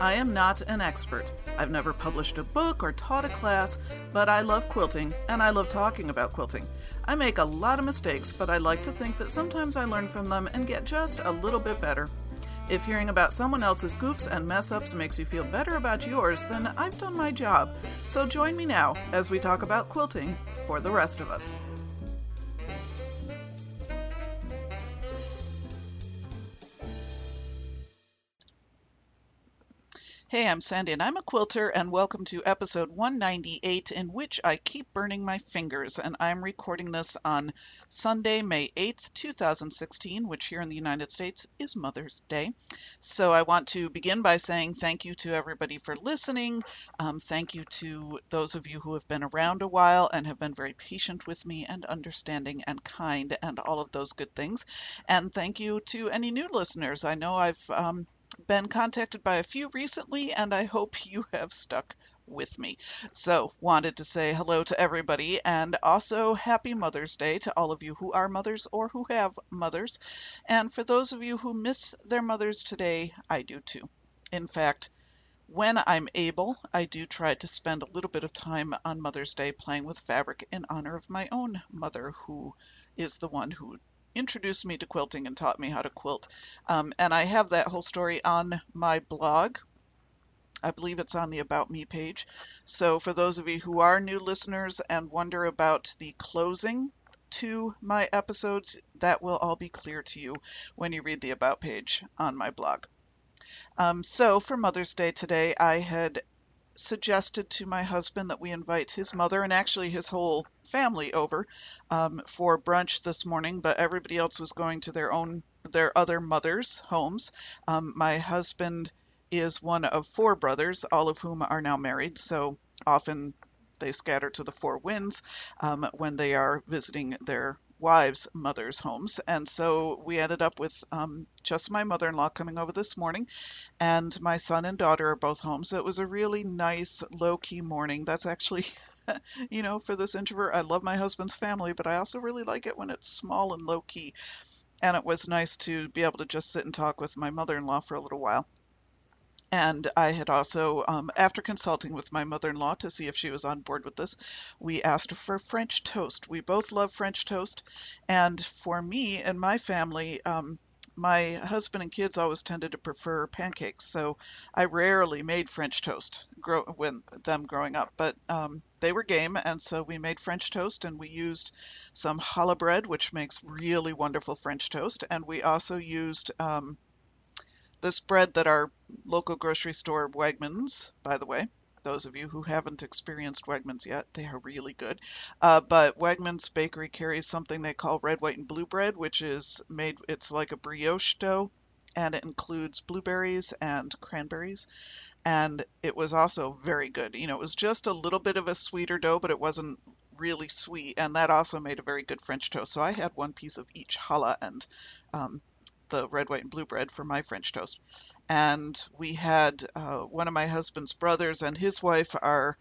I am not an expert. I've never published a book or taught a class, but I love quilting and I love talking about quilting. I make a lot of mistakes, but I like to think that sometimes I learn from them and get just a little bit better. If hearing about someone else's goofs and mess ups makes you feel better about yours, then I've done my job. So join me now as we talk about quilting for the rest of us. Hey, I'm Sandy and I'm a quilter, and welcome to episode 198, in which I keep burning my fingers. And I'm recording this on Sunday, May 8th, 2016, which here in the United States is Mother's Day. So I want to begin by saying thank you to everybody for listening. Um, thank you to those of you who have been around a while and have been very patient with me and understanding and kind and all of those good things. And thank you to any new listeners. I know I've um, been contacted by a few recently, and I hope you have stuck with me. So, wanted to say hello to everybody and also happy Mother's Day to all of you who are mothers or who have mothers. And for those of you who miss their mothers today, I do too. In fact, when I'm able, I do try to spend a little bit of time on Mother's Day playing with fabric in honor of my own mother, who is the one who introduced me to quilting and taught me how to quilt. Um, and I have that whole story on my blog. I believe it's on the About Me page. So for those of you who are new listeners and wonder about the closing to my episodes, that will all be clear to you when you read the About page on my blog. Um, so for Mother's Day today, I had suggested to my husband that we invite his mother and actually his whole family over um, for brunch this morning, but everybody else was going to their own their other mothers' homes. Um, my husband is one of four brothers, all of whom are now married, so often they scatter to the four winds um, when they are visiting their wives' mothers' homes. And so we ended up with um, just my mother in law coming over this morning, and my son and daughter are both home. So it was a really nice, low key morning. That's actually, you know, for this introvert, I love my husband's family, but I also really like it when it's small and low key. And it was nice to be able to just sit and talk with my mother in law for a little while. And I had also, um, after consulting with my mother in law to see if she was on board with this, we asked for French toast. We both love French toast. And for me and my family, um, my husband and kids always tended to prefer pancakes, so I rarely made French toast grow, when them growing up. But um, they were game, and so we made French toast, and we used some challah bread, which makes really wonderful French toast, and we also used um, this bread that our local grocery store, Wegmans, by the way, those of you who haven't experienced Wegmans yet, they are really good. Uh, but Wegmans Bakery carries something they call red, white, and blue bread, which is made, it's like a brioche dough, and it includes blueberries and cranberries. And it was also very good. You know, it was just a little bit of a sweeter dough, but it wasn't really sweet. And that also made a very good French toast. So I had one piece of each challah and um, the red, white, and blue bread for my French toast. And we had uh, one of my husband's brothers and his wife are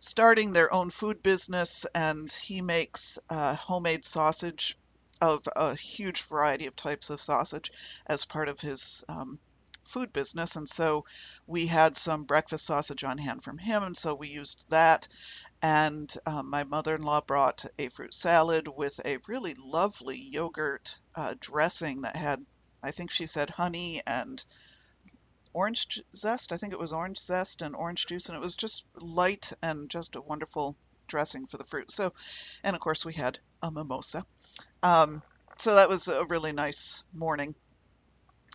starting their own food business, and he makes uh, homemade sausage of a huge variety of types of sausage as part of his um, food business. And so we had some breakfast sausage on hand from him, and so we used that. And um, my mother in law brought a fruit salad with a really lovely yogurt uh, dressing that had I think she said honey and orange zest. I think it was orange zest and orange juice, and it was just light and just a wonderful dressing for the fruit. So, and of course, we had a mimosa. Um, so that was a really nice morning.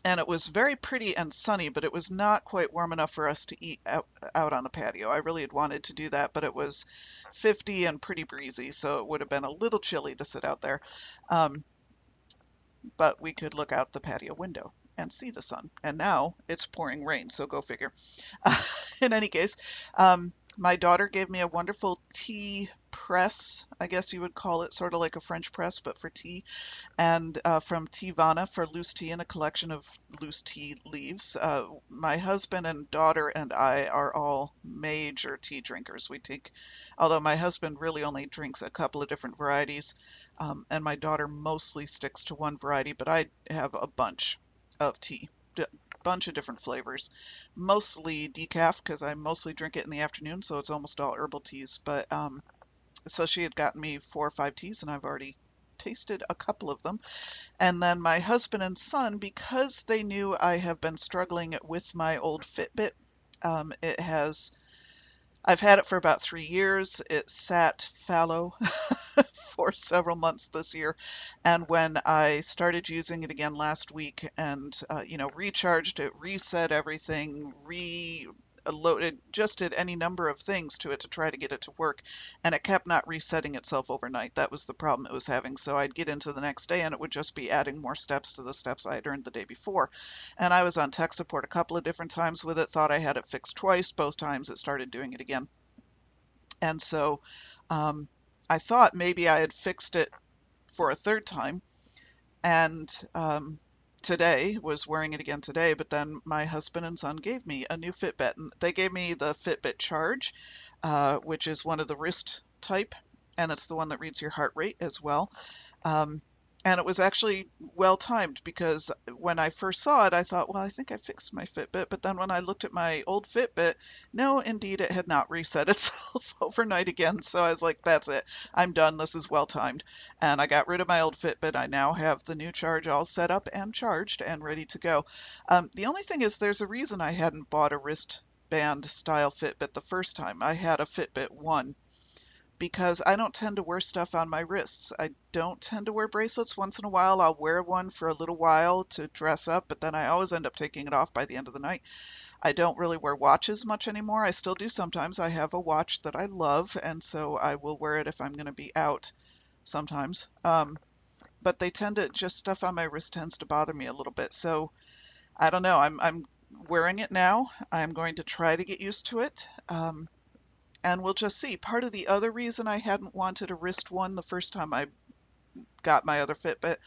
And it was very pretty and sunny, but it was not quite warm enough for us to eat out, out on the patio. I really had wanted to do that, but it was 50 and pretty breezy, so it would have been a little chilly to sit out there. Um, but we could look out the patio window and see the sun. And now it's pouring rain, so go figure. Uh, in any case, um, my daughter gave me a wonderful tea press, I guess you would call it, sort of like a French press, but for tea, and uh, from Teavana for loose tea and a collection of loose tea leaves. Uh, my husband and daughter and I are all major tea drinkers. We take, although my husband really only drinks a couple of different varieties, um, and my daughter mostly sticks to one variety, but I have a bunch of tea, a bunch of different flavors, mostly decaf because I mostly drink it in the afternoon, so it's almost all herbal teas. But um, so she had gotten me four or five teas, and I've already tasted a couple of them. And then my husband and son, because they knew I have been struggling with my old Fitbit, um, it has I've had it for about three years. It sat fallow for several months this year. And when I started using it again last week and, uh, you know, recharged it, reset everything, re loaded, just did any number of things to it to try to get it to work, and it kept not resetting itself overnight. That was the problem it was having. So I'd get into the next day and it would just be adding more steps to the steps I had earned the day before. And I was on tech support a couple of different times with it, thought I had it fixed twice. Both times it started doing it again. And so um, I thought maybe I had fixed it for a third time. And um, today, was wearing it again today, but then my husband and son gave me a new Fitbit. And they gave me the Fitbit Charge, uh, which is one of the wrist type, and it's the one that reads your heart rate as well. Um, and it was actually well timed because when I first saw it, I thought, well, I think I fixed my Fitbit. But then when I looked at my old Fitbit, no, indeed, it had not reset itself overnight again. So I was like, that's it. I'm done. This is well timed. And I got rid of my old Fitbit. I now have the new charge all set up and charged and ready to go. Um, the only thing is, there's a reason I hadn't bought a wristband style Fitbit the first time. I had a Fitbit 1 because I don't tend to wear stuff on my wrists. I don't tend to wear bracelets. Once in a while, I'll wear one for a little while to dress up, but then I always end up taking it off by the end of the night. I don't really wear watches much anymore. I still do sometimes. I have a watch that I love, and so I will wear it if I'm going to be out sometimes. Um, but they tend to just stuff on my wrist tends to bother me a little bit. So I don't know. I'm I'm wearing it now. I'm going to try to get used to it. Um, and we'll just see. Part of the other reason I hadn't wanted a wrist one the first time I got my other Fitbit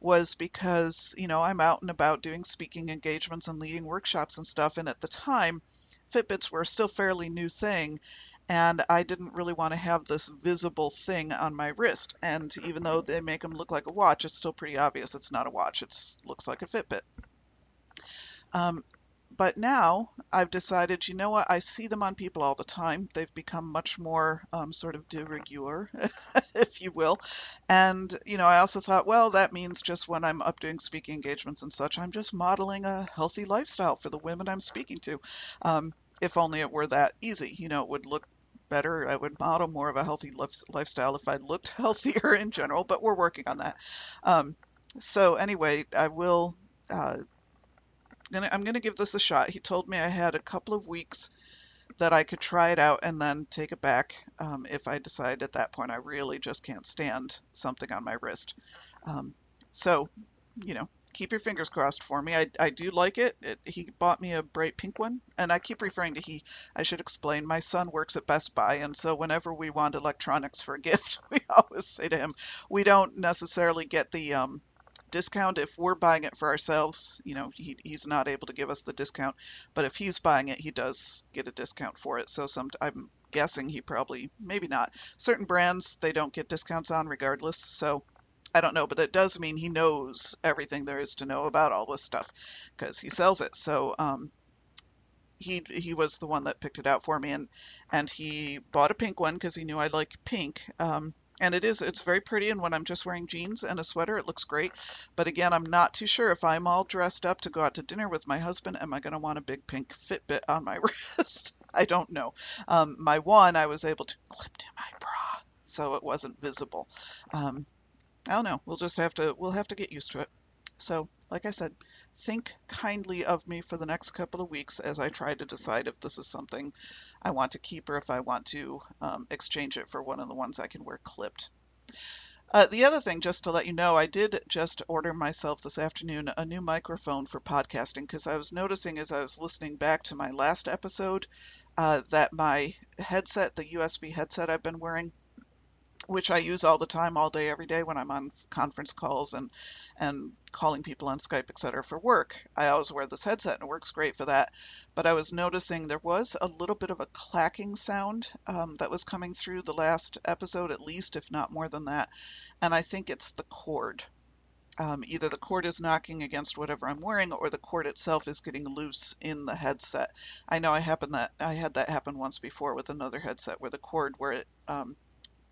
was because, you know, I'm out and about doing speaking engagements and leading workshops and stuff. And at the time, Fitbits were still fairly new thing. And I didn't really want to have this visible thing on my wrist. And even though they make them look like a watch, it's still pretty obvious it's not a watch. It looks like a Fitbit. Um, but now I've decided, you know what, I see them on people all the time. They've become much more um, sort of de rigueur, if you will. And, you know, I also thought, well, that means just when I'm up doing speaking engagements and such, I'm just modeling a healthy lifestyle for the women I'm speaking to. Um, if only it were that easy, you know, it would look better. I would model more of a healthy lifestyle if I looked healthier in general, but we're working on that. Um, so anyway, I will uh, gonna I'm gonna give this a shot. He told me I had a couple of weeks that I could try it out and then take it back um, if I decide at that point I really just can't stand something on my wrist. Um, so, you know, keep your fingers crossed for me. I, I do like it. it. He bought me a bright pink one, and I keep referring to he. I should explain. My son works at Best Buy, and so whenever we want electronics for a gift, we always say to him, we don't necessarily get the um, discount if we're buying it for ourselves. You know, he, he's not able to give us the discount, but if he's buying it, he does get a discount for it. So some I'm guessing he probably maybe not. Certain brands they don't get discounts on regardless. So I don't know, but it does mean he knows everything there is to know about all this stuff because he sells it. So um, he he was the one that picked it out for me, and and he bought a pink one because he knew I like pink. Um, and it is it's very pretty and when i'm just wearing jeans and a sweater it looks great. But again i'm not too sure if i'm all dressed up to go out to dinner with my husband am i going to want a big pink fitbit on my wrist? I don't know. Um, my one i was able to clip to my bra so it wasn't visible. Um, i don't know we'll just have to we'll have to get used to it. So like i said think kindly of me for the next couple of weeks as i try to decide if this is something I want to keep or if I want to um, exchange it for one of the ones I can wear clipped. Uh, the other thing, just to let you know, I did just order myself this afternoon a new microphone for podcasting because I was noticing as I was listening back to my last episode uh, that my headset, the USB headset I've been wearing, which I use all the time, all day, every day when I'm on conference calls and and calling people on Skype, etc. for work. I always wear this headset and it works great for that but I was noticing there was a little bit of a clacking sound um, that was coming through the last episode, at least, if not more than that. And I think it's the cord. um, either the cord is knocking against whatever I'm wearing or the cord itself is getting loose in the headset. I know I happened that I had that happen once before with another headset where the cord where it um,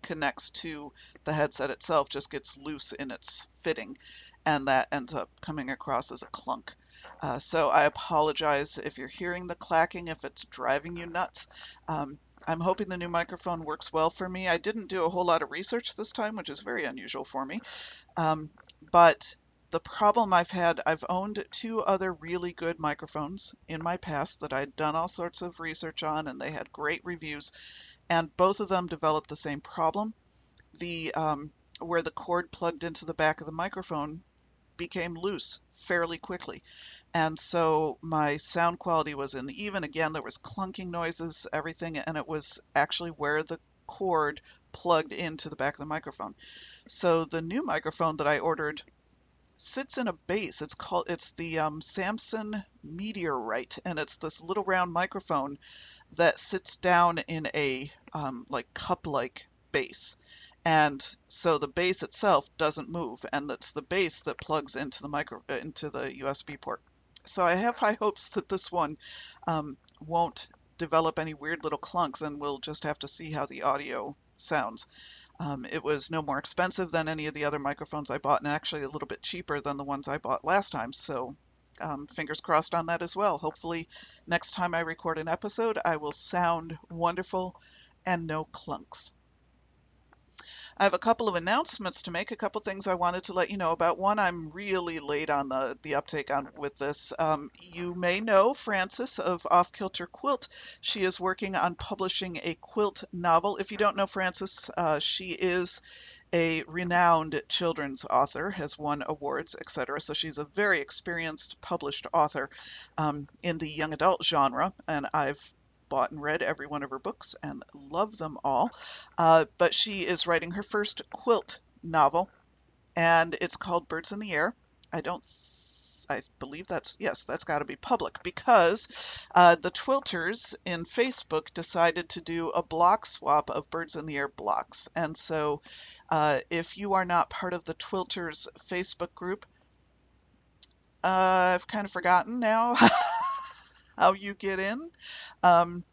connects to the headset itself just gets loose in its fitting and that ends up coming across as a clunk. Uh, so I apologize if you're hearing the clacking, if it's driving you nuts. Um, I'm hoping the new microphone works well for me. I didn't do a whole lot of research this time, which is very unusual for me. Um, but the problem I've had, I've owned two other really good microphones in my past that I'd done all sorts of research on, and they had great reviews, and both of them developed the same problem. The um, where the cord plugged into the back of the microphone became loose fairly quickly. And so my sound quality was uneven. Again, there was clunking noises, everything, and it was actually where the cord plugged into the back of the microphone. So the new microphone that I ordered sits in a base. It's called it's the um, Samson Meteorite, and it's this little round microphone that sits down in a um, like cup-like base. And so the base itself doesn't move, and it's the base that plugs into the micro into the USB port. So I have high hopes that this one um, won't develop any weird little clunks, and we'll just have to see how the audio sounds. Um, it was no more expensive than any of the other microphones I bought, and actually a little bit cheaper than the ones I bought last time. So um, fingers crossed on that as well. Hopefully, next time I record an episode, I will sound wonderful and no clunks. I have a couple of announcements to make, a couple things I wanted to let you know about. One, I'm really late on the, the uptake on with this. Um, you may know Frances of Off Kilter Quilt. She is working on publishing a quilt novel. If you don't know Frances, uh, she is a renowned children's author, has won awards, etc. So she's a very experienced published author um, in the young adult genre, and I've bought and read every one of her books and love them all. Uh, but she is writing her first quilt novel, and it's called Birds in the Air. I don't I believe that's yes, that's got to be public because uh, the Twilters in Facebook decided to do a block swap of Birds in the Air blocks, and so uh, if you are not part of the Twilters Facebook group, uh, I've kind of forgotten now how you get in. Um,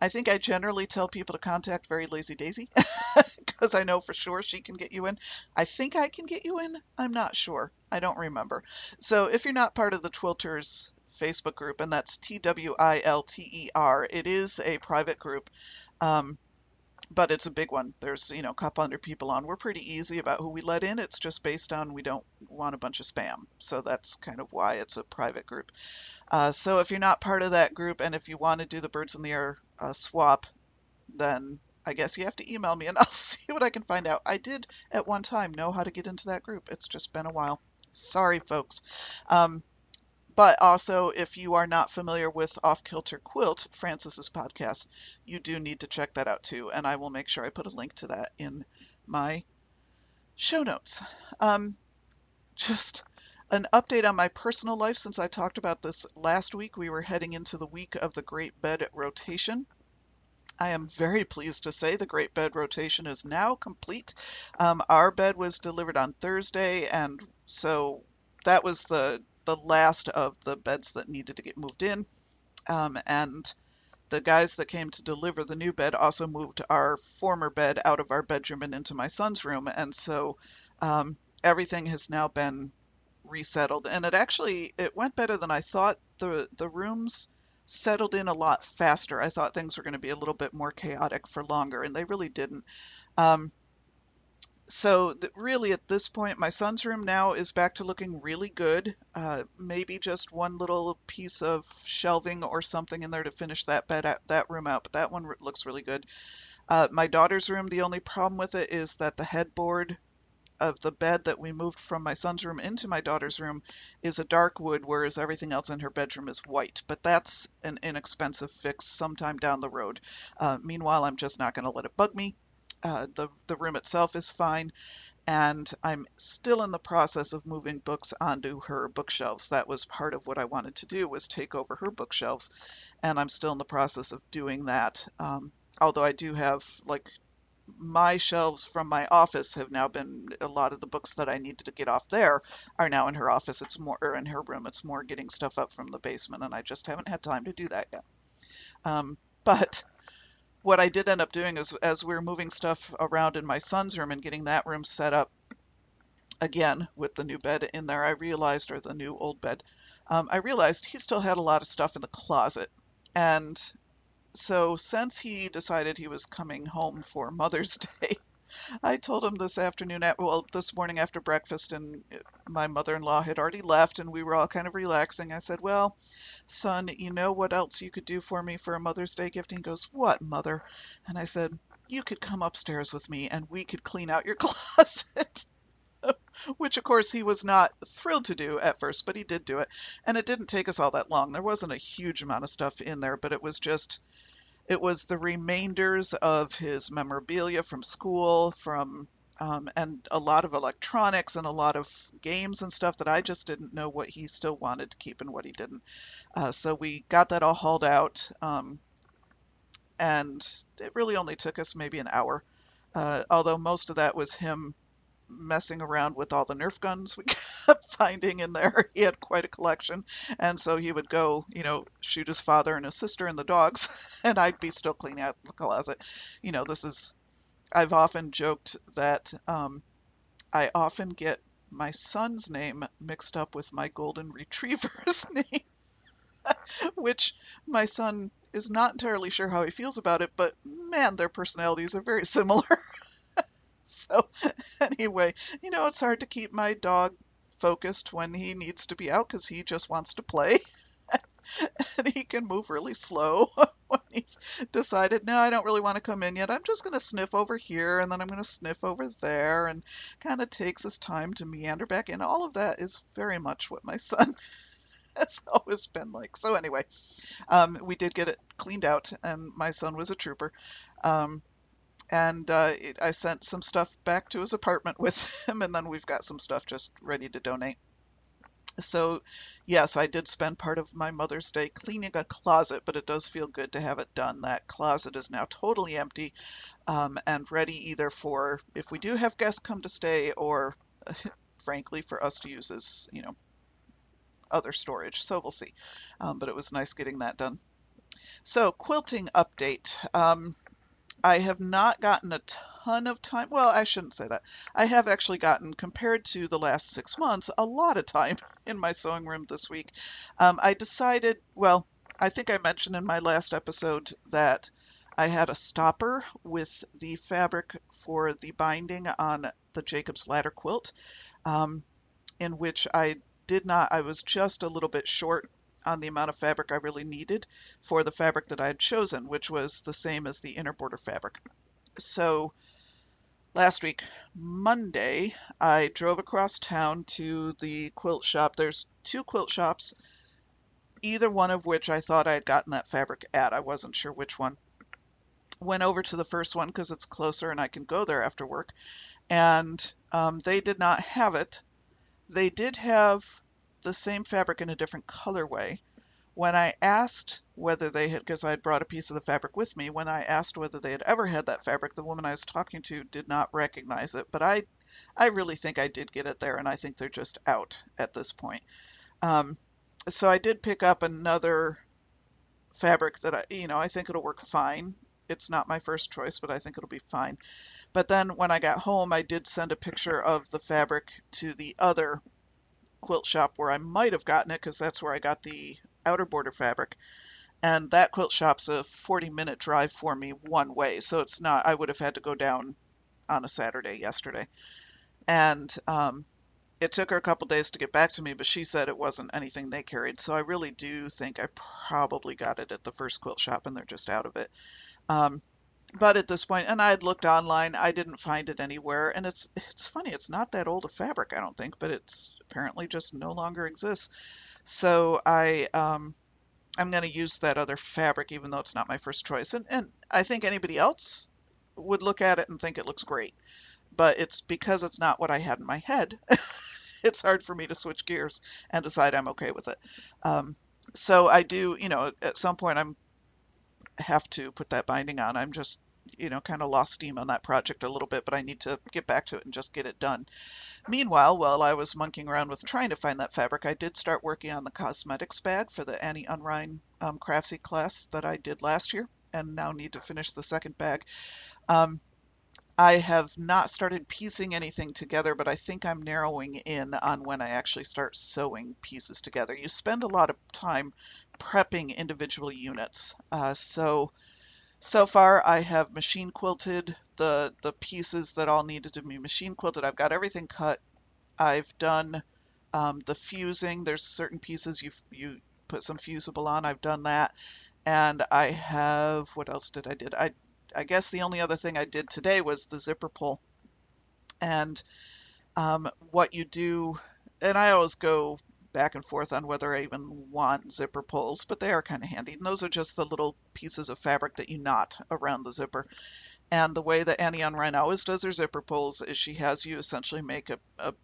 I think I generally tell people to contact Very Lazy Daisy because I know for sure she can get you in. I think I can get you in. I'm not sure. I don't remember. So if you're not part of the Twilters Facebook group, and that's T W I L T E R, it is a private group. Um, but it's a big one. There's, you know, a couple hundred people on. We're pretty easy about who we let in. It's just based on we don't want a bunch of spam. So that's kind of why it's a private group. Uh, so if you're not part of that group and if you want to do the birds in the air uh, swap, then I guess you have to email me and I'll see what I can find out. I did at one time know how to get into that group. It's just been a while. Sorry, folks. Um, but also, if you are not familiar with Off Kilter Quilt, Frances's podcast, you do need to check that out too. And I will make sure I put a link to that in my show notes. Um, just an update on my personal life since I talked about this last week. We were heading into the week of the Great Bed Rotation. I am very pleased to say the Great Bed Rotation is now complete. Um, our bed was delivered on Thursday, and so that was the the last of the beds that needed to get moved in. Um, and the guys that came to deliver the new bed also moved our former bed out of our bedroom and into my son's room. And so um, everything has now been resettled. And it actually it went better than I thought. The the rooms settled in a lot faster. I thought things were going to be a little bit more chaotic for longer, and they really didn't. Um, so really at this point my son's room now is back to looking really good uh, maybe just one little piece of shelving or something in there to finish that bed out, that room out but that one looks really good uh, my daughter's room the only problem with it is that the headboard of the bed that we moved from my son's room into my daughter's room is a dark wood whereas everything else in her bedroom is white but that's an inexpensive fix sometime down the road uh, meanwhile i'm just not going to let it bug me uh, the the room itself is fine, and I'm still in the process of moving books onto her bookshelves. That was part of what I wanted to do was take over her bookshelves, and I'm still in the process of doing that. Um, although I do have like my shelves from my office have now been a lot of the books that I needed to get off there are now in her office. It's more or in her room. It's more getting stuff up from the basement, and I just haven't had time to do that yet. Um, but what I did end up doing is, as we are moving stuff around in my son's room and getting that room set up again with the new bed in there, I realized, or the new old bed, um, I realized he still had a lot of stuff in the closet. And so since he decided he was coming home for Mother's Day, I told him this afternoon, at, well, this morning after breakfast, and uh, my mother-in-law had already left, and we were all kind of relaxing. I said, "Well, son, you know what else you could do for me for a Mother's Day gift?" And he goes, "What, mother?" And I said, "You could come upstairs with me, and we could clean out your closet." Which, of course, he was not thrilled to do at first, but he did do it. And it didn't take us all that long. There wasn't a huge amount of stuff in there, but it was just it was the remainders of his memorabilia from school, from um, and a lot of electronics and a lot of games and stuff that I just didn't know what he still wanted to keep and what he didn't. Uh, so we got that all hauled out, um, and it really only took us maybe an hour. Uh, although most of that was him messing around with all the Nerf guns we kept finding in there. He had quite a collection. And so he would go, you know, shoot his father and his sister and the dogs, and I'd be still cleaning out the closet. You know, this is, I've often joked that um, I often get my son's name mixed up with my golden retriever's name, which my son is not entirely sure how he feels about it, but man, their personalities are very similar. so anyway, you know, it's hard to keep my dog focused when he needs to be out because he just wants to play. and he can move really slow when he's decided, no, I don't really want to come in yet. I'm just going to sniff over here and then I'm going to sniff over there and kind of takes his time to meander back in. All of that is very much what my son has always been like. So anyway, um, we did get it cleaned out and my son was a trooper. Um, and uh, it, I sent some stuff back to his apartment with him, and then we've got some stuff just ready to donate. So, yes, I did spend part of my Mother's Day cleaning a closet, but it does feel good to have it done. That closet is now totally empty um, and ready either for if we do have guests come to stay or, frankly, for us to use as, you know, other storage. So we'll see. Um, but it was nice getting that done. So, quilting update. Um, I have not gotten a ton of time. Well, I shouldn't say that. I have actually gotten, compared to the last six months, a lot of time in my sewing room this week. Um, I decided, well, I think I mentioned in my last episode that I had a stopper with the fabric for the binding on the Jacob's Ladder quilt, um, in which I did not, I was just a little bit short on the amount of fabric I really needed for the fabric that I had chosen, which was the same as the inner border fabric. So last week, Monday, I drove across town to the quilt shop. There's two quilt shops, either one of which I thought I had gotten that fabric at. I wasn't sure which one. Went over to the first one because it's closer and I can go there after work. And um, they did not have it. They did have the same fabric in a different colorway. When I asked whether they had, because I had brought a piece of the fabric with me, when I asked whether they had ever had that fabric, the woman I was talking to did not recognize it. But I, I really think I did get it there, and I think they're just out at this point. Um, so I did pick up another fabric that I, you know, I think it'll work fine. It's not my first choice, but I think it'll be fine. But then when I got home, I did send a picture of the fabric to the other quilt shop where I might have gotten it because that's where I got the outer border fabric. And that quilt shop's a 40 minute drive for me one way. So it's not, I would have had to go down on a Saturday yesterday. And um, it took her a couple days to get back to me, but she said it wasn't anything they carried. So I really do think I probably got it at the first quilt shop and they're just out of it. Um, but at this point, and I had looked online, I didn't find it anywhere. And it's it's funny, it's not that old a fabric, I don't think, but it's apparently just no longer exists. So I um, I'm going to use that other fabric, even though it's not my first choice. And and I think anybody else would look at it and think it looks great, but it's because it's not what I had in my head. it's hard for me to switch gears and decide I'm okay with it. Um, so I do, you know, at some point I'm have to put that binding on. I'm just you know, kind of lost steam on that project a little bit, but I need to get back to it and just get it done. Meanwhile, while I was monkeying around with trying to find that fabric, I did start working on the cosmetics bag for the Annie Unrein um, Craftsy class that I did last year, and now need to finish the second bag. Um, I have not started piecing anything together, but I think I'm narrowing in on when I actually start sewing pieces together. You spend a lot of time prepping individual units. Uh, so, so far I have machine quilted the, the pieces that all needed to be machine quilted. I've got everything cut. I've done um, the fusing. There's certain pieces you you put some fusible on. I've done that. And I have, what else did I did? I, I guess the only other thing I did today was the zipper pull. And um, what you do, and I always go back and forth on whether I even want zipper pulls, but they are kind of handy. And those are just the little pieces of fabric that you knot around the zipper. And the way that Annie Unrein always does her zipper pulls is she has you essentially make a, a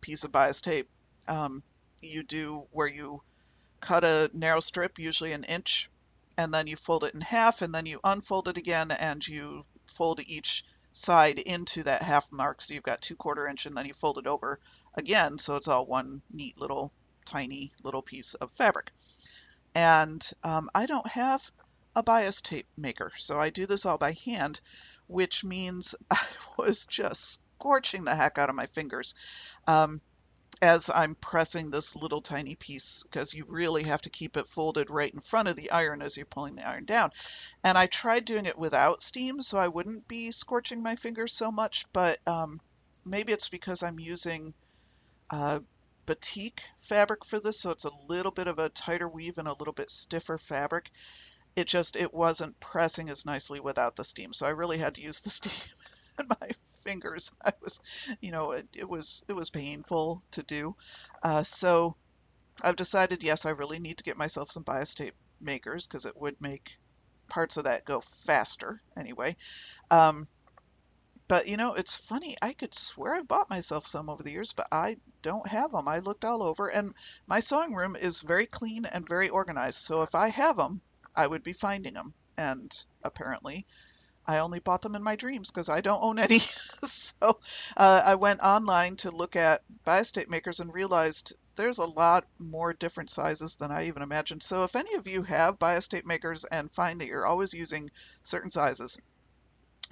piece of bias tape. Um, you do where you cut a narrow strip, usually an inch, and then you fold it in half, and then you unfold it again, and you fold each side into that half mark. So you've got two quarter inch, and then you fold it over again, so it's all one neat little tiny little piece of fabric. And um, I don't have a bias tape maker, so I do this all by hand, which means I was just scorching the heck out of my fingers. Um, as I'm pressing this little tiny piece because you really have to keep it folded right in front of the iron as you're pulling the iron down. And I tried doing it without steam so I wouldn't be scorching my fingers so much, but um, maybe it's because I'm using uh, batik fabric for this, so it's a little bit of a tighter weave and a little bit stiffer fabric. It just, it wasn't pressing as nicely without the steam, so I really had to use the steam in my fingers. I was, you know, it, it was it was painful to do. Uh, so I've decided, yes, I really need to get myself some bias tape makers because it would make parts of that go faster anyway. Um, but you know, it's funny. I could swear I bought myself some over the years, but I don't have them. I looked all over, and my sewing room is very clean and very organized. So if I have them, I would be finding them. And apparently, I only bought them in my dreams because I don't own any. so uh, I went online to look at bias tape makers and realized there's a lot more different sizes than I even imagined. So if any of you have bias tape makers and find that you're always using certain sizes,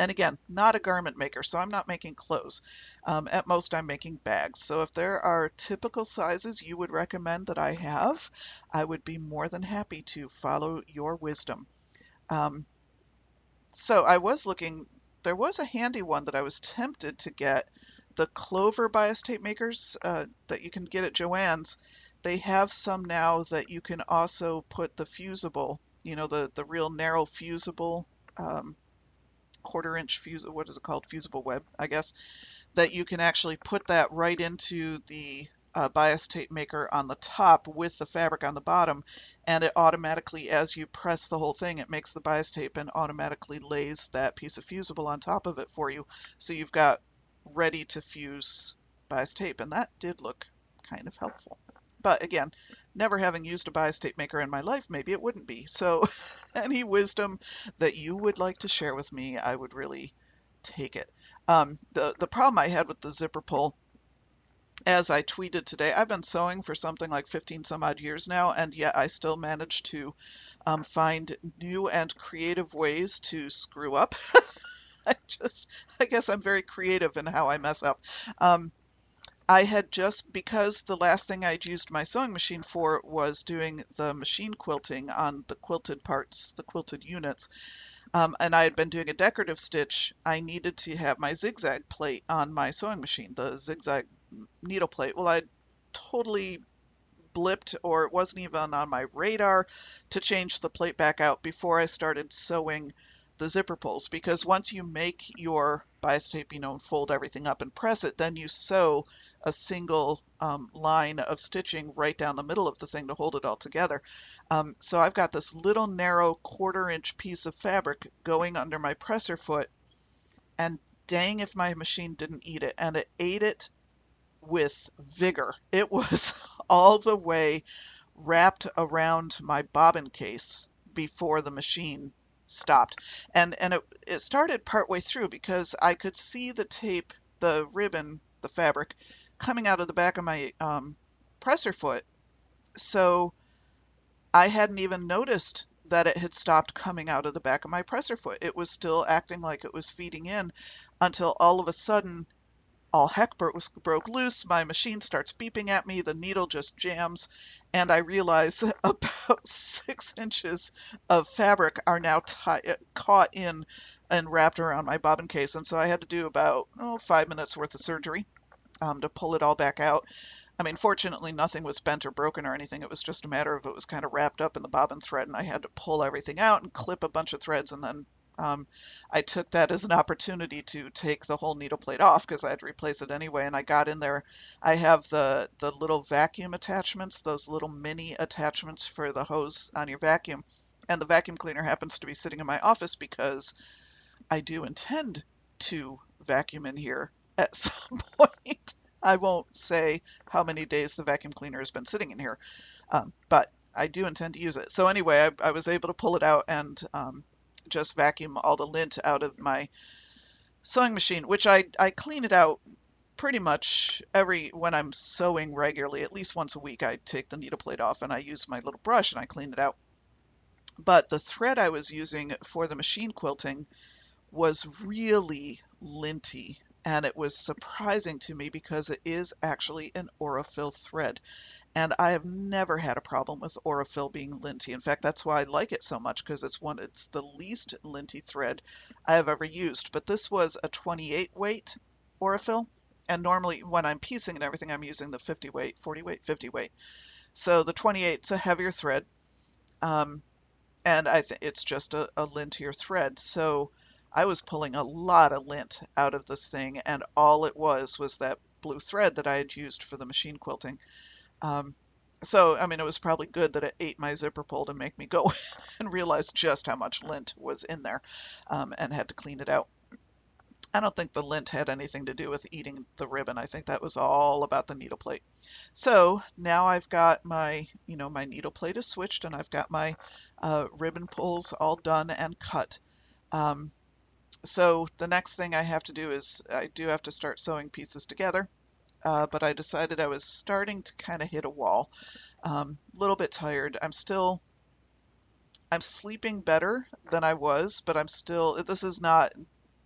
and again, not a garment maker, so I'm not making clothes. Um, at most, I'm making bags. So if there are typical sizes you would recommend that I have, I would be more than happy to follow your wisdom. Um, so I was looking, there was a handy one that I was tempted to get. The Clover bias tape makers uh, that you can get at Joann's, they have some now that you can also put the fusible, you know, the, the real narrow fusible, um, quarter inch fuse what is it called? Fusible web, I guess, that you can actually put that right into the uh, bias tape maker on the top with the fabric on the bottom and it automatically as you press the whole thing it makes the bias tape and automatically lays that piece of fusible on top of it for you so you've got ready to fuse bias tape and that did look kind of helpful but again never having used a bias tape maker in my life maybe it wouldn't be so any wisdom that you would like to share with me I would really take it um, the the problem I had with the zipper pull as I tweeted today, I've been sewing for something like 15 some odd years now, and yet I still manage to um, find new and creative ways to screw up. I just, I guess I'm very creative in how I mess up. Um, I had just, because the last thing I'd used my sewing machine for was doing the machine quilting on the quilted parts, the quilted units, um, and I had been doing a decorative stitch, I needed to have my zigzag plate on my sewing machine, the zigzag needle plate. Well, I totally blipped or it wasn't even on my radar to change the plate back out before I started sewing the zipper pulls because once you make your bias tape, you know, fold everything up and press it, then you sew a single um, line of stitching right down the middle of the thing to hold it all together. Um, so I've got this little narrow quarter inch piece of fabric going under my presser foot and dang if my machine didn't eat it and it ate it with vigor. It was all the way wrapped around my bobbin case before the machine stopped. And and it, it started partway through because I could see the tape, the ribbon, the fabric coming out of the back of my um, presser foot. So I hadn't even noticed that it had stopped coming out of the back of my presser foot. It was still acting like it was feeding in until all of a sudden all heck broke, loose. My machine starts beeping at me. The needle just jams. And I realize about six inches of fabric are now tie- caught in and wrapped around my bobbin case. And so I had to do about oh, five minutes worth of surgery um, to pull it all back out. I mean, fortunately, nothing was bent or broken or anything. It was just a matter of it was kind of wrapped up in the bobbin thread, and I had to pull everything out and clip a bunch of threads and then um, I took that as an opportunity to take the whole needle plate off because I had to replace it anyway. And I got in there. I have the the little vacuum attachments, those little mini attachments for the hose on your vacuum. And the vacuum cleaner happens to be sitting in my office because I do intend to vacuum in here at some point. I won't say how many days the vacuum cleaner has been sitting in here, um, but I do intend to use it. So anyway, I, I was able to pull it out and um, just vacuum all the lint out of my sewing machine, which I, I clean it out pretty much every when I'm sewing regularly, at least once a week, I take the needle plate off and I use my little brush and I clean it out. But the thread I was using for the machine quilting was really linty and it was surprising to me because it is actually an Aurifil thread. And I have never had a problem with Aurifil being linty. In fact, that's why I like it so much because it's one it's the least linty thread I have ever used. But this was a 28 weight Aurifil, and normally when I'm piecing and everything, I'm using the 50 weight, 40 weight, 50 weight. So the 28 is a heavier thread, um, and I think it's just a, a lintier thread. So I was pulling a lot of lint out of this thing, and all it was was that blue thread that I had used for the machine quilting. Um, so, I mean, it was probably good that it ate my zipper pull to make me go and realize just how much lint was in there um, and had to clean it out. I don't think the lint had anything to do with eating the ribbon. I think that was all about the needle plate. So now I've got my, you know, my needle plate is switched and I've got my uh, ribbon pulls all done and cut. Um, so the next thing I have to do is I do have to start sewing pieces together uh, but I decided I was starting to kind of hit a wall. A um, little bit tired. I'm still, I'm sleeping better than I was, but I'm still, this is not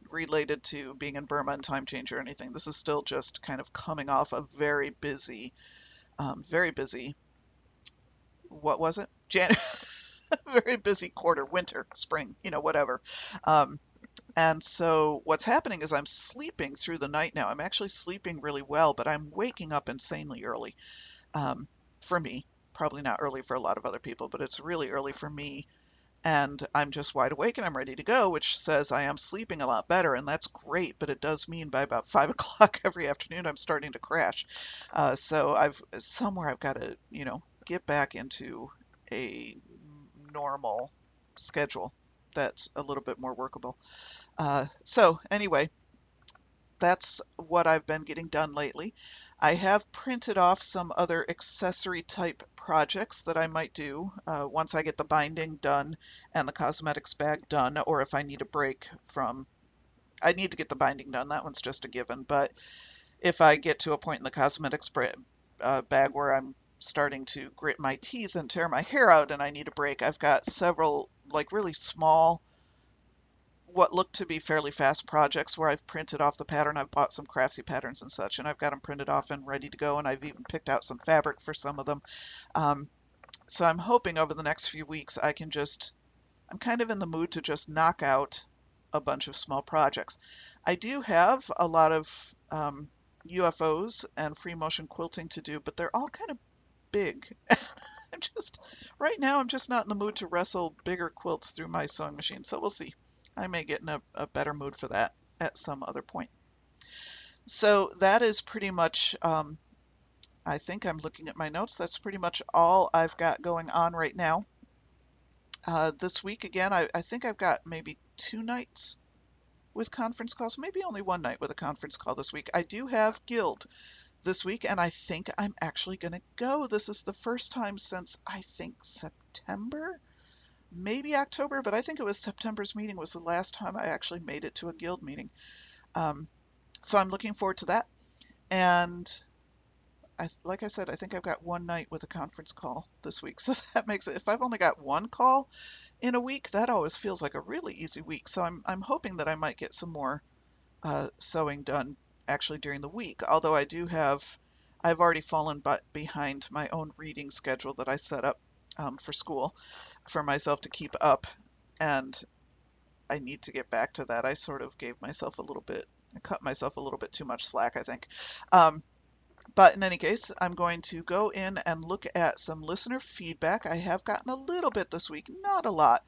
related to being in Burma and time change or anything. This is still just kind of coming off a very busy, um, very busy, what was it? Jan very busy quarter, winter, spring, you know, whatever. Um, and so what's happening is I'm sleeping through the night now. I'm actually sleeping really well, but I'm waking up insanely early. Um, for me, probably not early for a lot of other people, but it's really early for me. And I'm just wide awake and I'm ready to go, which says I am sleeping a lot better, and that's great. But it does mean by about five o'clock every afternoon I'm starting to crash. Uh, so I've somewhere I've got to you know get back into a normal schedule that's a little bit more workable. Uh, so anyway, that's what I've been getting done lately. I have printed off some other accessory type projects that I might do uh, once I get the binding done and the cosmetics bag done, or if I need a break from, I need to get the binding done. That one's just a given. But if I get to a point in the cosmetics uh, bag where I'm starting to grit my teeth and tear my hair out and I need a break, I've got several like really small what look to be fairly fast projects where I've printed off the pattern. I've bought some craftsy patterns and such, and I've got them printed off and ready to go, and I've even picked out some fabric for some of them. Um, so I'm hoping over the next few weeks I can just, I'm kind of in the mood to just knock out a bunch of small projects. I do have a lot of um, UFOs and free motion quilting to do, but they're all kind of big. I'm just, right now, I'm just not in the mood to wrestle bigger quilts through my sewing machine, so we'll see. I may get in a, a better mood for that at some other point. So that is pretty much, um, I think I'm looking at my notes. That's pretty much all I've got going on right now. Uh, this week, again, I, I think I've got maybe two nights with conference calls, maybe only one night with a conference call this week. I do have Guild this week, and I think I'm actually going to go. This is the first time since I think September maybe October, but I think it was September's meeting was the last time I actually made it to a guild meeting. Um, so I'm looking forward to that. And I, like I said, I think I've got one night with a conference call this week. So that makes it, if I've only got one call in a week, that always feels like a really easy week. So I'm, I'm hoping that I might get some more uh, sewing done actually during the week. Although I do have, I've already fallen but behind my own reading schedule that I set up um, for school for myself to keep up. And I need to get back to that. I sort of gave myself a little bit, I cut myself a little bit too much slack, I think. Um, but in any case, I'm going to go in and look at some listener feedback. I have gotten a little bit this week, not a lot,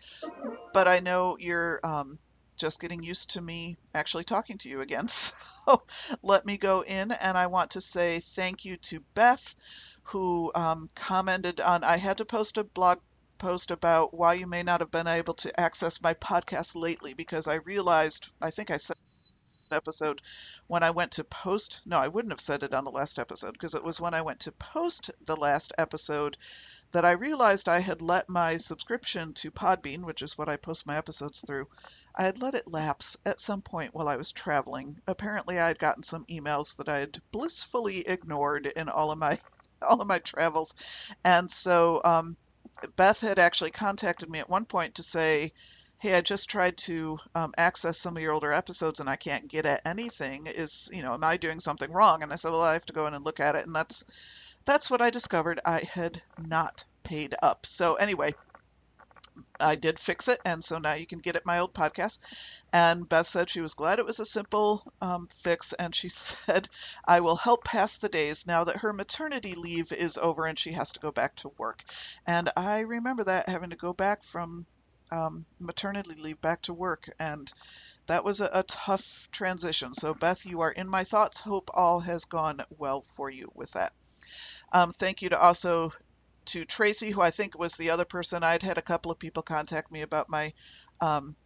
but I know you're um, just getting used to me actually talking to you again. So let me go in and I want to say thank you to Beth who um, commented on I had to post a blog post about why you may not have been able to access my podcast lately because I realized, I think I said this in the last episode, when I went to post, no, I wouldn't have said it on the last episode because it was when I went to post the last episode that I realized I had let my subscription to Podbean, which is what I post my episodes through, I had let it lapse at some point while I was traveling. Apparently, I had gotten some emails that I had blissfully ignored in all of my all of my travels, and so um, Beth had actually contacted me at one point to say, "Hey, I just tried to um, access some of your older episodes and I can't get at anything. Is you know, am I doing something wrong?" And I said, "Well, I have to go in and look at it." And that's that's what I discovered. I had not paid up. So anyway, I did fix it, and so now you can get it my old podcast. And Beth said she was glad it was a simple um, fix, and she said, I will help pass the days now that her maternity leave is over and she has to go back to work. And I remember that having to go back from um, maternity leave back to work, and that was a, a tough transition. So, Beth, you are in my thoughts. Hope all has gone well for you with that. Um, thank you to also to Tracy, who I think was the other person. I'd had a couple of people contact me about my um,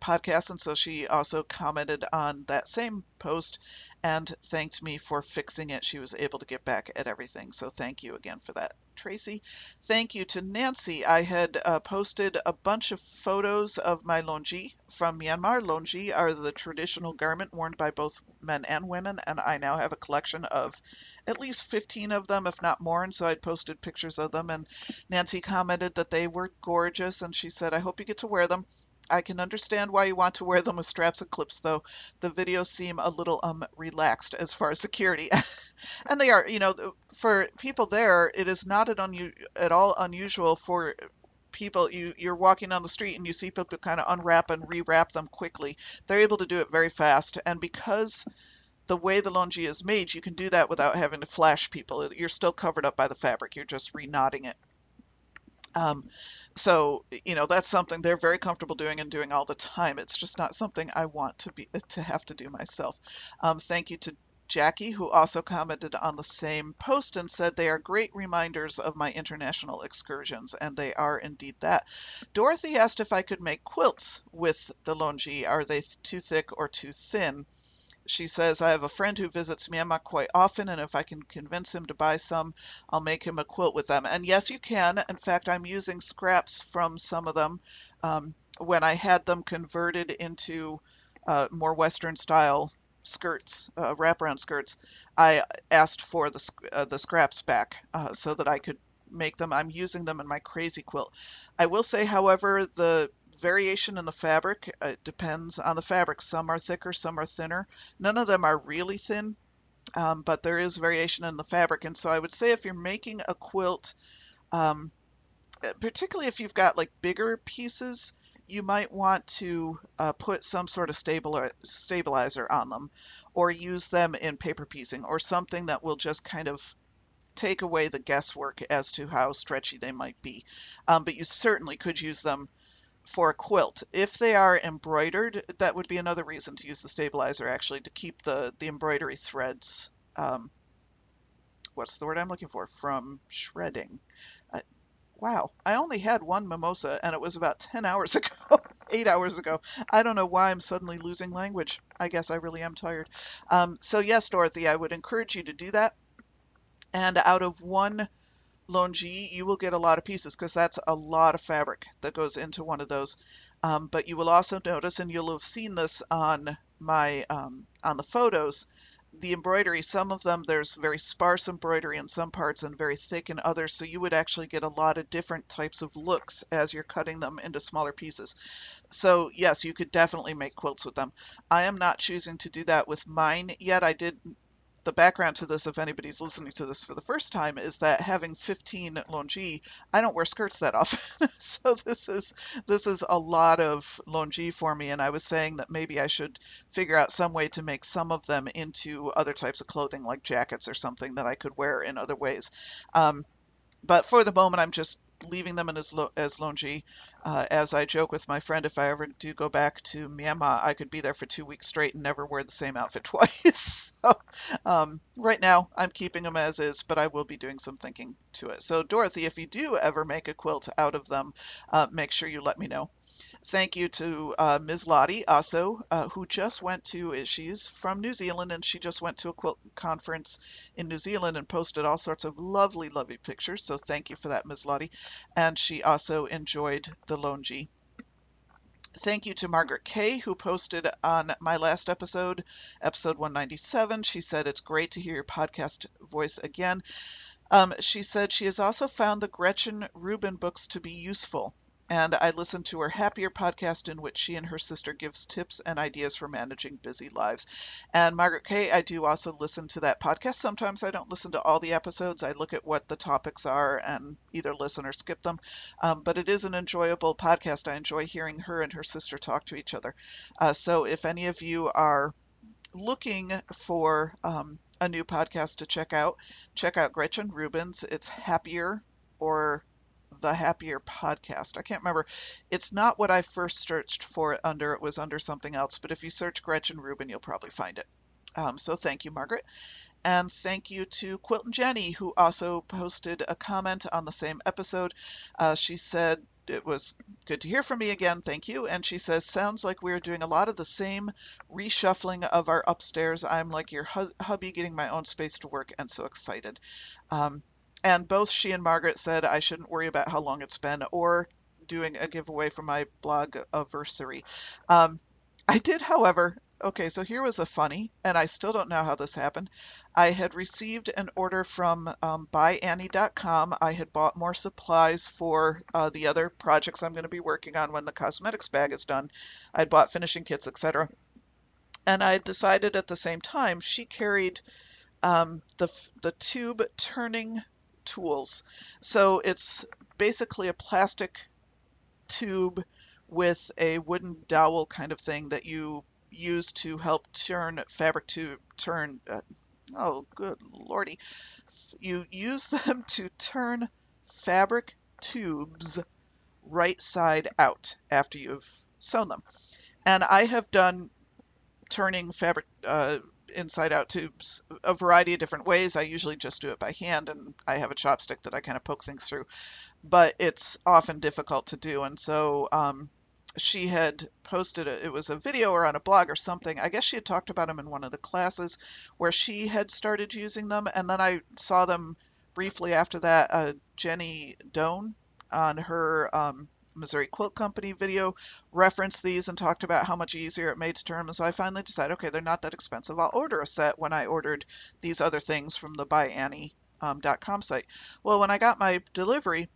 podcast, and so she also commented on that same post and thanked me for fixing it. She was able to get back at everything, so thank you again for that, Tracy. Thank you to Nancy. I had uh, posted a bunch of photos of my longi from Myanmar. Longi are the traditional garment worn by both men and women, and I now have a collection of at least 15 of them, if not more. And so I'd posted pictures of them, and Nancy commented that they were gorgeous, and she said, I hope you get to wear them. I can understand why you want to wear them with straps and clips, though. The videos seem a little um relaxed as far as security, and they are. You know, for people there, it is not at, unu- at all unusual for people you you're walking on the street and you see people kind of unwrap and rewrap them quickly. They're able to do it very fast, and because the way the longi is made, you can do that without having to flash people. You're still covered up by the fabric. You're just reknotting it. Um, so you know that's something they're very comfortable doing and doing all the time. It's just not something I want to be to have to do myself. Um, thank you to Jackie, who also commented on the same post and said they are great reminders of my international excursions, and they are indeed that. Dorothy asked if I could make quilts with the longi. Are they too thick or too thin? She says, I have a friend who visits Myanmar quite often, and if I can convince him to buy some, I'll make him a quilt with them. And yes, you can. In fact, I'm using scraps from some of them um, when I had them converted into uh, more Western style skirts, uh, wraparound skirts. I asked for the, uh, the scraps back uh, so that I could make them. I'm using them in my crazy quilt. I will say, however, the variation in the fabric. Uh, depends on the fabric. Some are thicker, some are thinner. None of them are really thin, um, but there is variation in the fabric. And so I would say if you're making a quilt, um, uh, particularly if you've got like bigger pieces, you might want to uh, put some sort of stabilizer on them or use them in paper piecing or something that will just kind of take away the guesswork as to how stretchy they might be. Um, but you certainly could use them for a quilt. If they are embroidered, that would be another reason to use the stabilizer actually to keep the, the embroidery threads, um, what's the word I'm looking for, from shredding. Wow, I only had one mimosa and it was about 10 hours ago, 8 hours ago. I don't know why I'm suddenly losing language. I guess I really am tired. Um, so yes, Dorothy, I would encourage you to do that. And out of one Longi, you will get a lot of pieces because that's a lot of fabric that goes into one of those. Um, but you will also notice, and you'll have seen this on my um, on the photos, the embroidery. Some of them there's very sparse embroidery in some parts and very thick in others. So you would actually get a lot of different types of looks as you're cutting them into smaller pieces. So yes, you could definitely make quilts with them. I am not choosing to do that with mine yet. I did the background to this, if anybody's listening to this for the first time, is that having 15 longi, I don't wear skirts that often. so this is this is a lot of longi for me, and I was saying that maybe I should figure out some way to make some of them into other types of clothing, like jackets or something that I could wear in other ways. Um, but for the moment, I'm just leaving them in as, lo- as longi. Uh, as I joke with my friend, if I ever do go back to Myanmar, I could be there for two weeks straight and never wear the same outfit twice. so um, right now, I'm keeping them as is, but I will be doing some thinking to it. So Dorothy, if you do ever make a quilt out of them, uh, make sure you let me know. Thank you to uh, Ms. Lottie also, uh, who just went to, she's from New Zealand and she just went to a quilt conference in New Zealand and posted all sorts of lovely, lovely pictures. So thank you for that, Ms. Lottie. And she also enjoyed the Longi. Thank you to Margaret Kay, who posted on my last episode, episode 197. She said, It's great to hear your podcast voice again. Um, she said she has also found the Gretchen Rubin books to be useful and I listened to her Happier podcast, in which she and her sister gives tips and ideas for managing busy lives. And Margaret Kay, I do also listen to that podcast. Sometimes I don't listen to all the episodes. I look at what the topics are and either listen or skip them. Um, but it is an enjoyable podcast. I enjoy hearing her and her sister talk to each other. Uh, so if any of you are looking for um, a new podcast to check out, check out Gretchen Rubin's. It's Happier or the Happier podcast. I can't remember. It's not what I first searched for it under. It was under something else. But if you search Gretchen Rubin, you'll probably find it. Um, so thank you, Margaret. And thank you to Quilt and Jenny, who also posted a comment on the same episode. Uh, she said, it was good to hear from me again. Thank you. And she says, sounds like we're doing a lot of the same reshuffling of our upstairs. I'm like your hubby getting my own space to work and so excited. Um, and both she and Margaret said I shouldn't worry about how long it's been or doing a giveaway for my blog anniversary. Um, I did, however, okay, so here was a funny, and I still don't know how this happened. I had received an order from um, byannie.com. I had bought more supplies for uh, the other projects I'm going to be working on when the cosmetics bag is done. I'd bought finishing kits, etc. And I decided at the same time she carried um, the the tube turning tools. So it's basically a plastic tube with a wooden dowel kind of thing that you use to help turn fabric to turn. Uh, oh, good lordy. You use them to turn fabric tubes right side out after you've sewn them. And I have done turning fabric uh, inside out tubes a variety of different ways. I usually just do it by hand and I have a chopstick that I kind of poke things through, but it's often difficult to do. And so um, she had posted a, it was a video or on a blog or something. I guess she had talked about them in one of the classes where she had started using them. And then I saw them briefly after that. Uh, Jenny Doan on her um, Missouri Quilt Company video referenced these and talked about how much easier it made to turn them. So I finally decided, okay, they're not that expensive. I'll order a set when I ordered these other things from the byannie.com um, site. Well, when I got my delivery,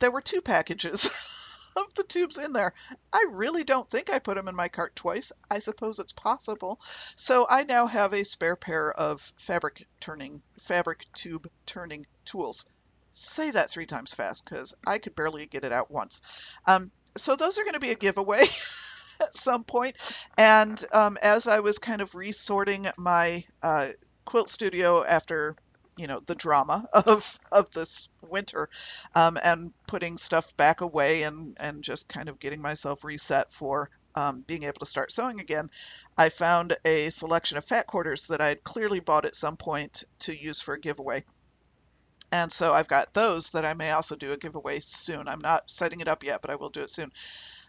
there were two packages of the tubes in there. I really don't think I put them in my cart twice. I suppose it's possible. So I now have a spare pair of fabric turning, fabric tube turning tools say that three times fast because I could barely get it out once. Um, so those are going to be a giveaway at some point. And um, as I was kind of resorting my uh, quilt studio after you know the drama of of this winter um, and putting stuff back away and and just kind of getting myself reset for um, being able to start sewing again i found a selection of fat quarters that i had clearly bought at some point to use for a giveaway and so I've got those that I may also do a giveaway soon. I'm not setting it up yet, but I will do it soon.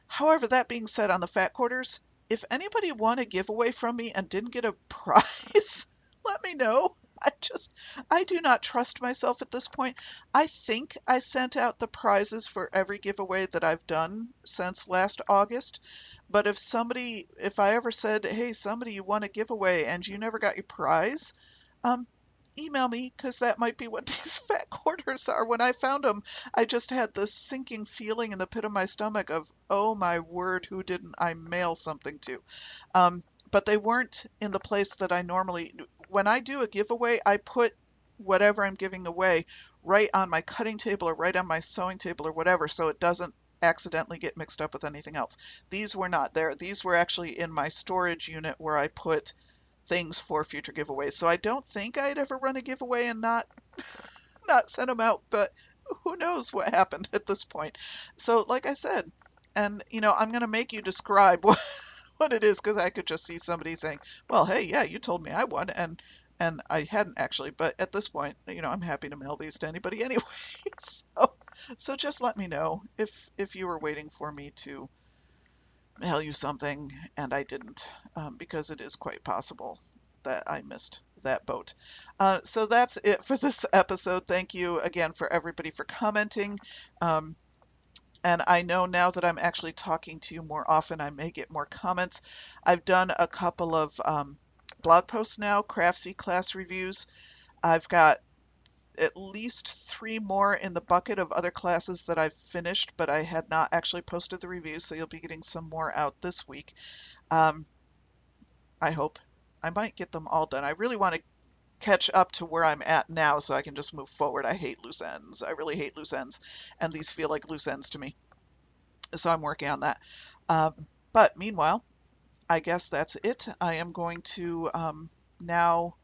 However, that being said, on the fat quarters, if anybody won a giveaway from me and didn't get a prize, let me know. I just, I do not trust myself at this point. I think I sent out the prizes for every giveaway that I've done since last August. But if somebody, if I ever said, hey, somebody, you won a giveaway and you never got your prize, um, email me because that might be what these fat quarters are. When I found them, I just had this sinking feeling in the pit of my stomach of, oh my word, who didn't I mail something to? Um, but they weren't in the place that I normally. When I do a giveaway, I put whatever I'm giving away right on my cutting table or right on my sewing table or whatever, so it doesn't accidentally get mixed up with anything else. These were not there. These were actually in my storage unit where I put things for future giveaways. So I don't think I'd ever run a giveaway and not not send them out, but who knows what happened at this point. So like I said, and you know, I'm going to make you describe what what it is because I could just see somebody saying, "Well, hey, yeah, you told me I won," and and I hadn't actually. But at this point, you know, I'm happy to mail these to anybody anyway. so so just let me know if if you were waiting for me to mail you something and I didn't, um, because it is quite possible that I missed that boat. Uh, so that's it for this episode. Thank you again for everybody for commenting. Um, and I know now that I'm actually talking to you more often, I may get more comments. I've done a couple of um, blog posts now, Craftsy class reviews. I've got at least three more in the bucket of other classes that I've finished, but I had not actually posted the reviews, so you'll be getting some more out this week. Um, I hope. I might get them all done. I really want to catch up to where I'm at now so I can just move forward. I hate loose ends. I really hate loose ends, and these feel like loose ends to me. So I'm working on that. Um, but meanwhile, I guess that's it. I am going to um, now,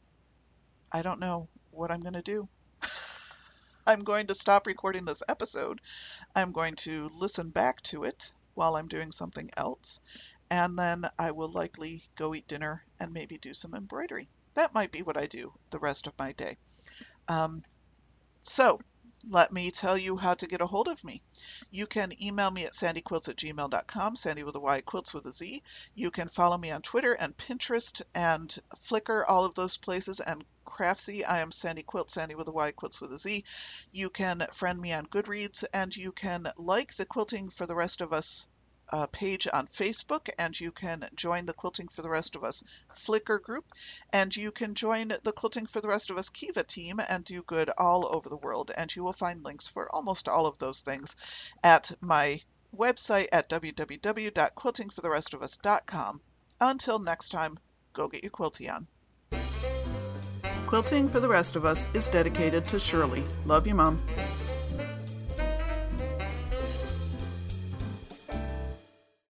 I don't know what I'm going to do. I'm going to stop recording this episode. I'm going to listen back to it while I'm doing something else. And then I will likely go eat dinner and maybe do some embroidery. That might be what I do the rest of my day. Um, so, let me tell you how to get a hold of me. You can email me at sandyquiltz at gmail.com, sandy with a Y, quilts with a Z. You can follow me on Twitter and Pinterest and Flickr, all of those places, and Craftsy. I am Sandy Quilt, Sandy with a Y, Quilts with a Z. You can friend me on Goodreads, and you can like the Quilting for the Rest of Us uh, page on Facebook, and you can join the Quilting for the Rest of Us Flickr group, and you can join the Quilting for the Rest of Us Kiva team and do good all over the world. And you will find links for almost all of those things at my website at www.quiltingfortherestofus.com. Until next time, go get your quilty on. Quilting for the Rest of Us is dedicated to Shirley. Love you, Mom.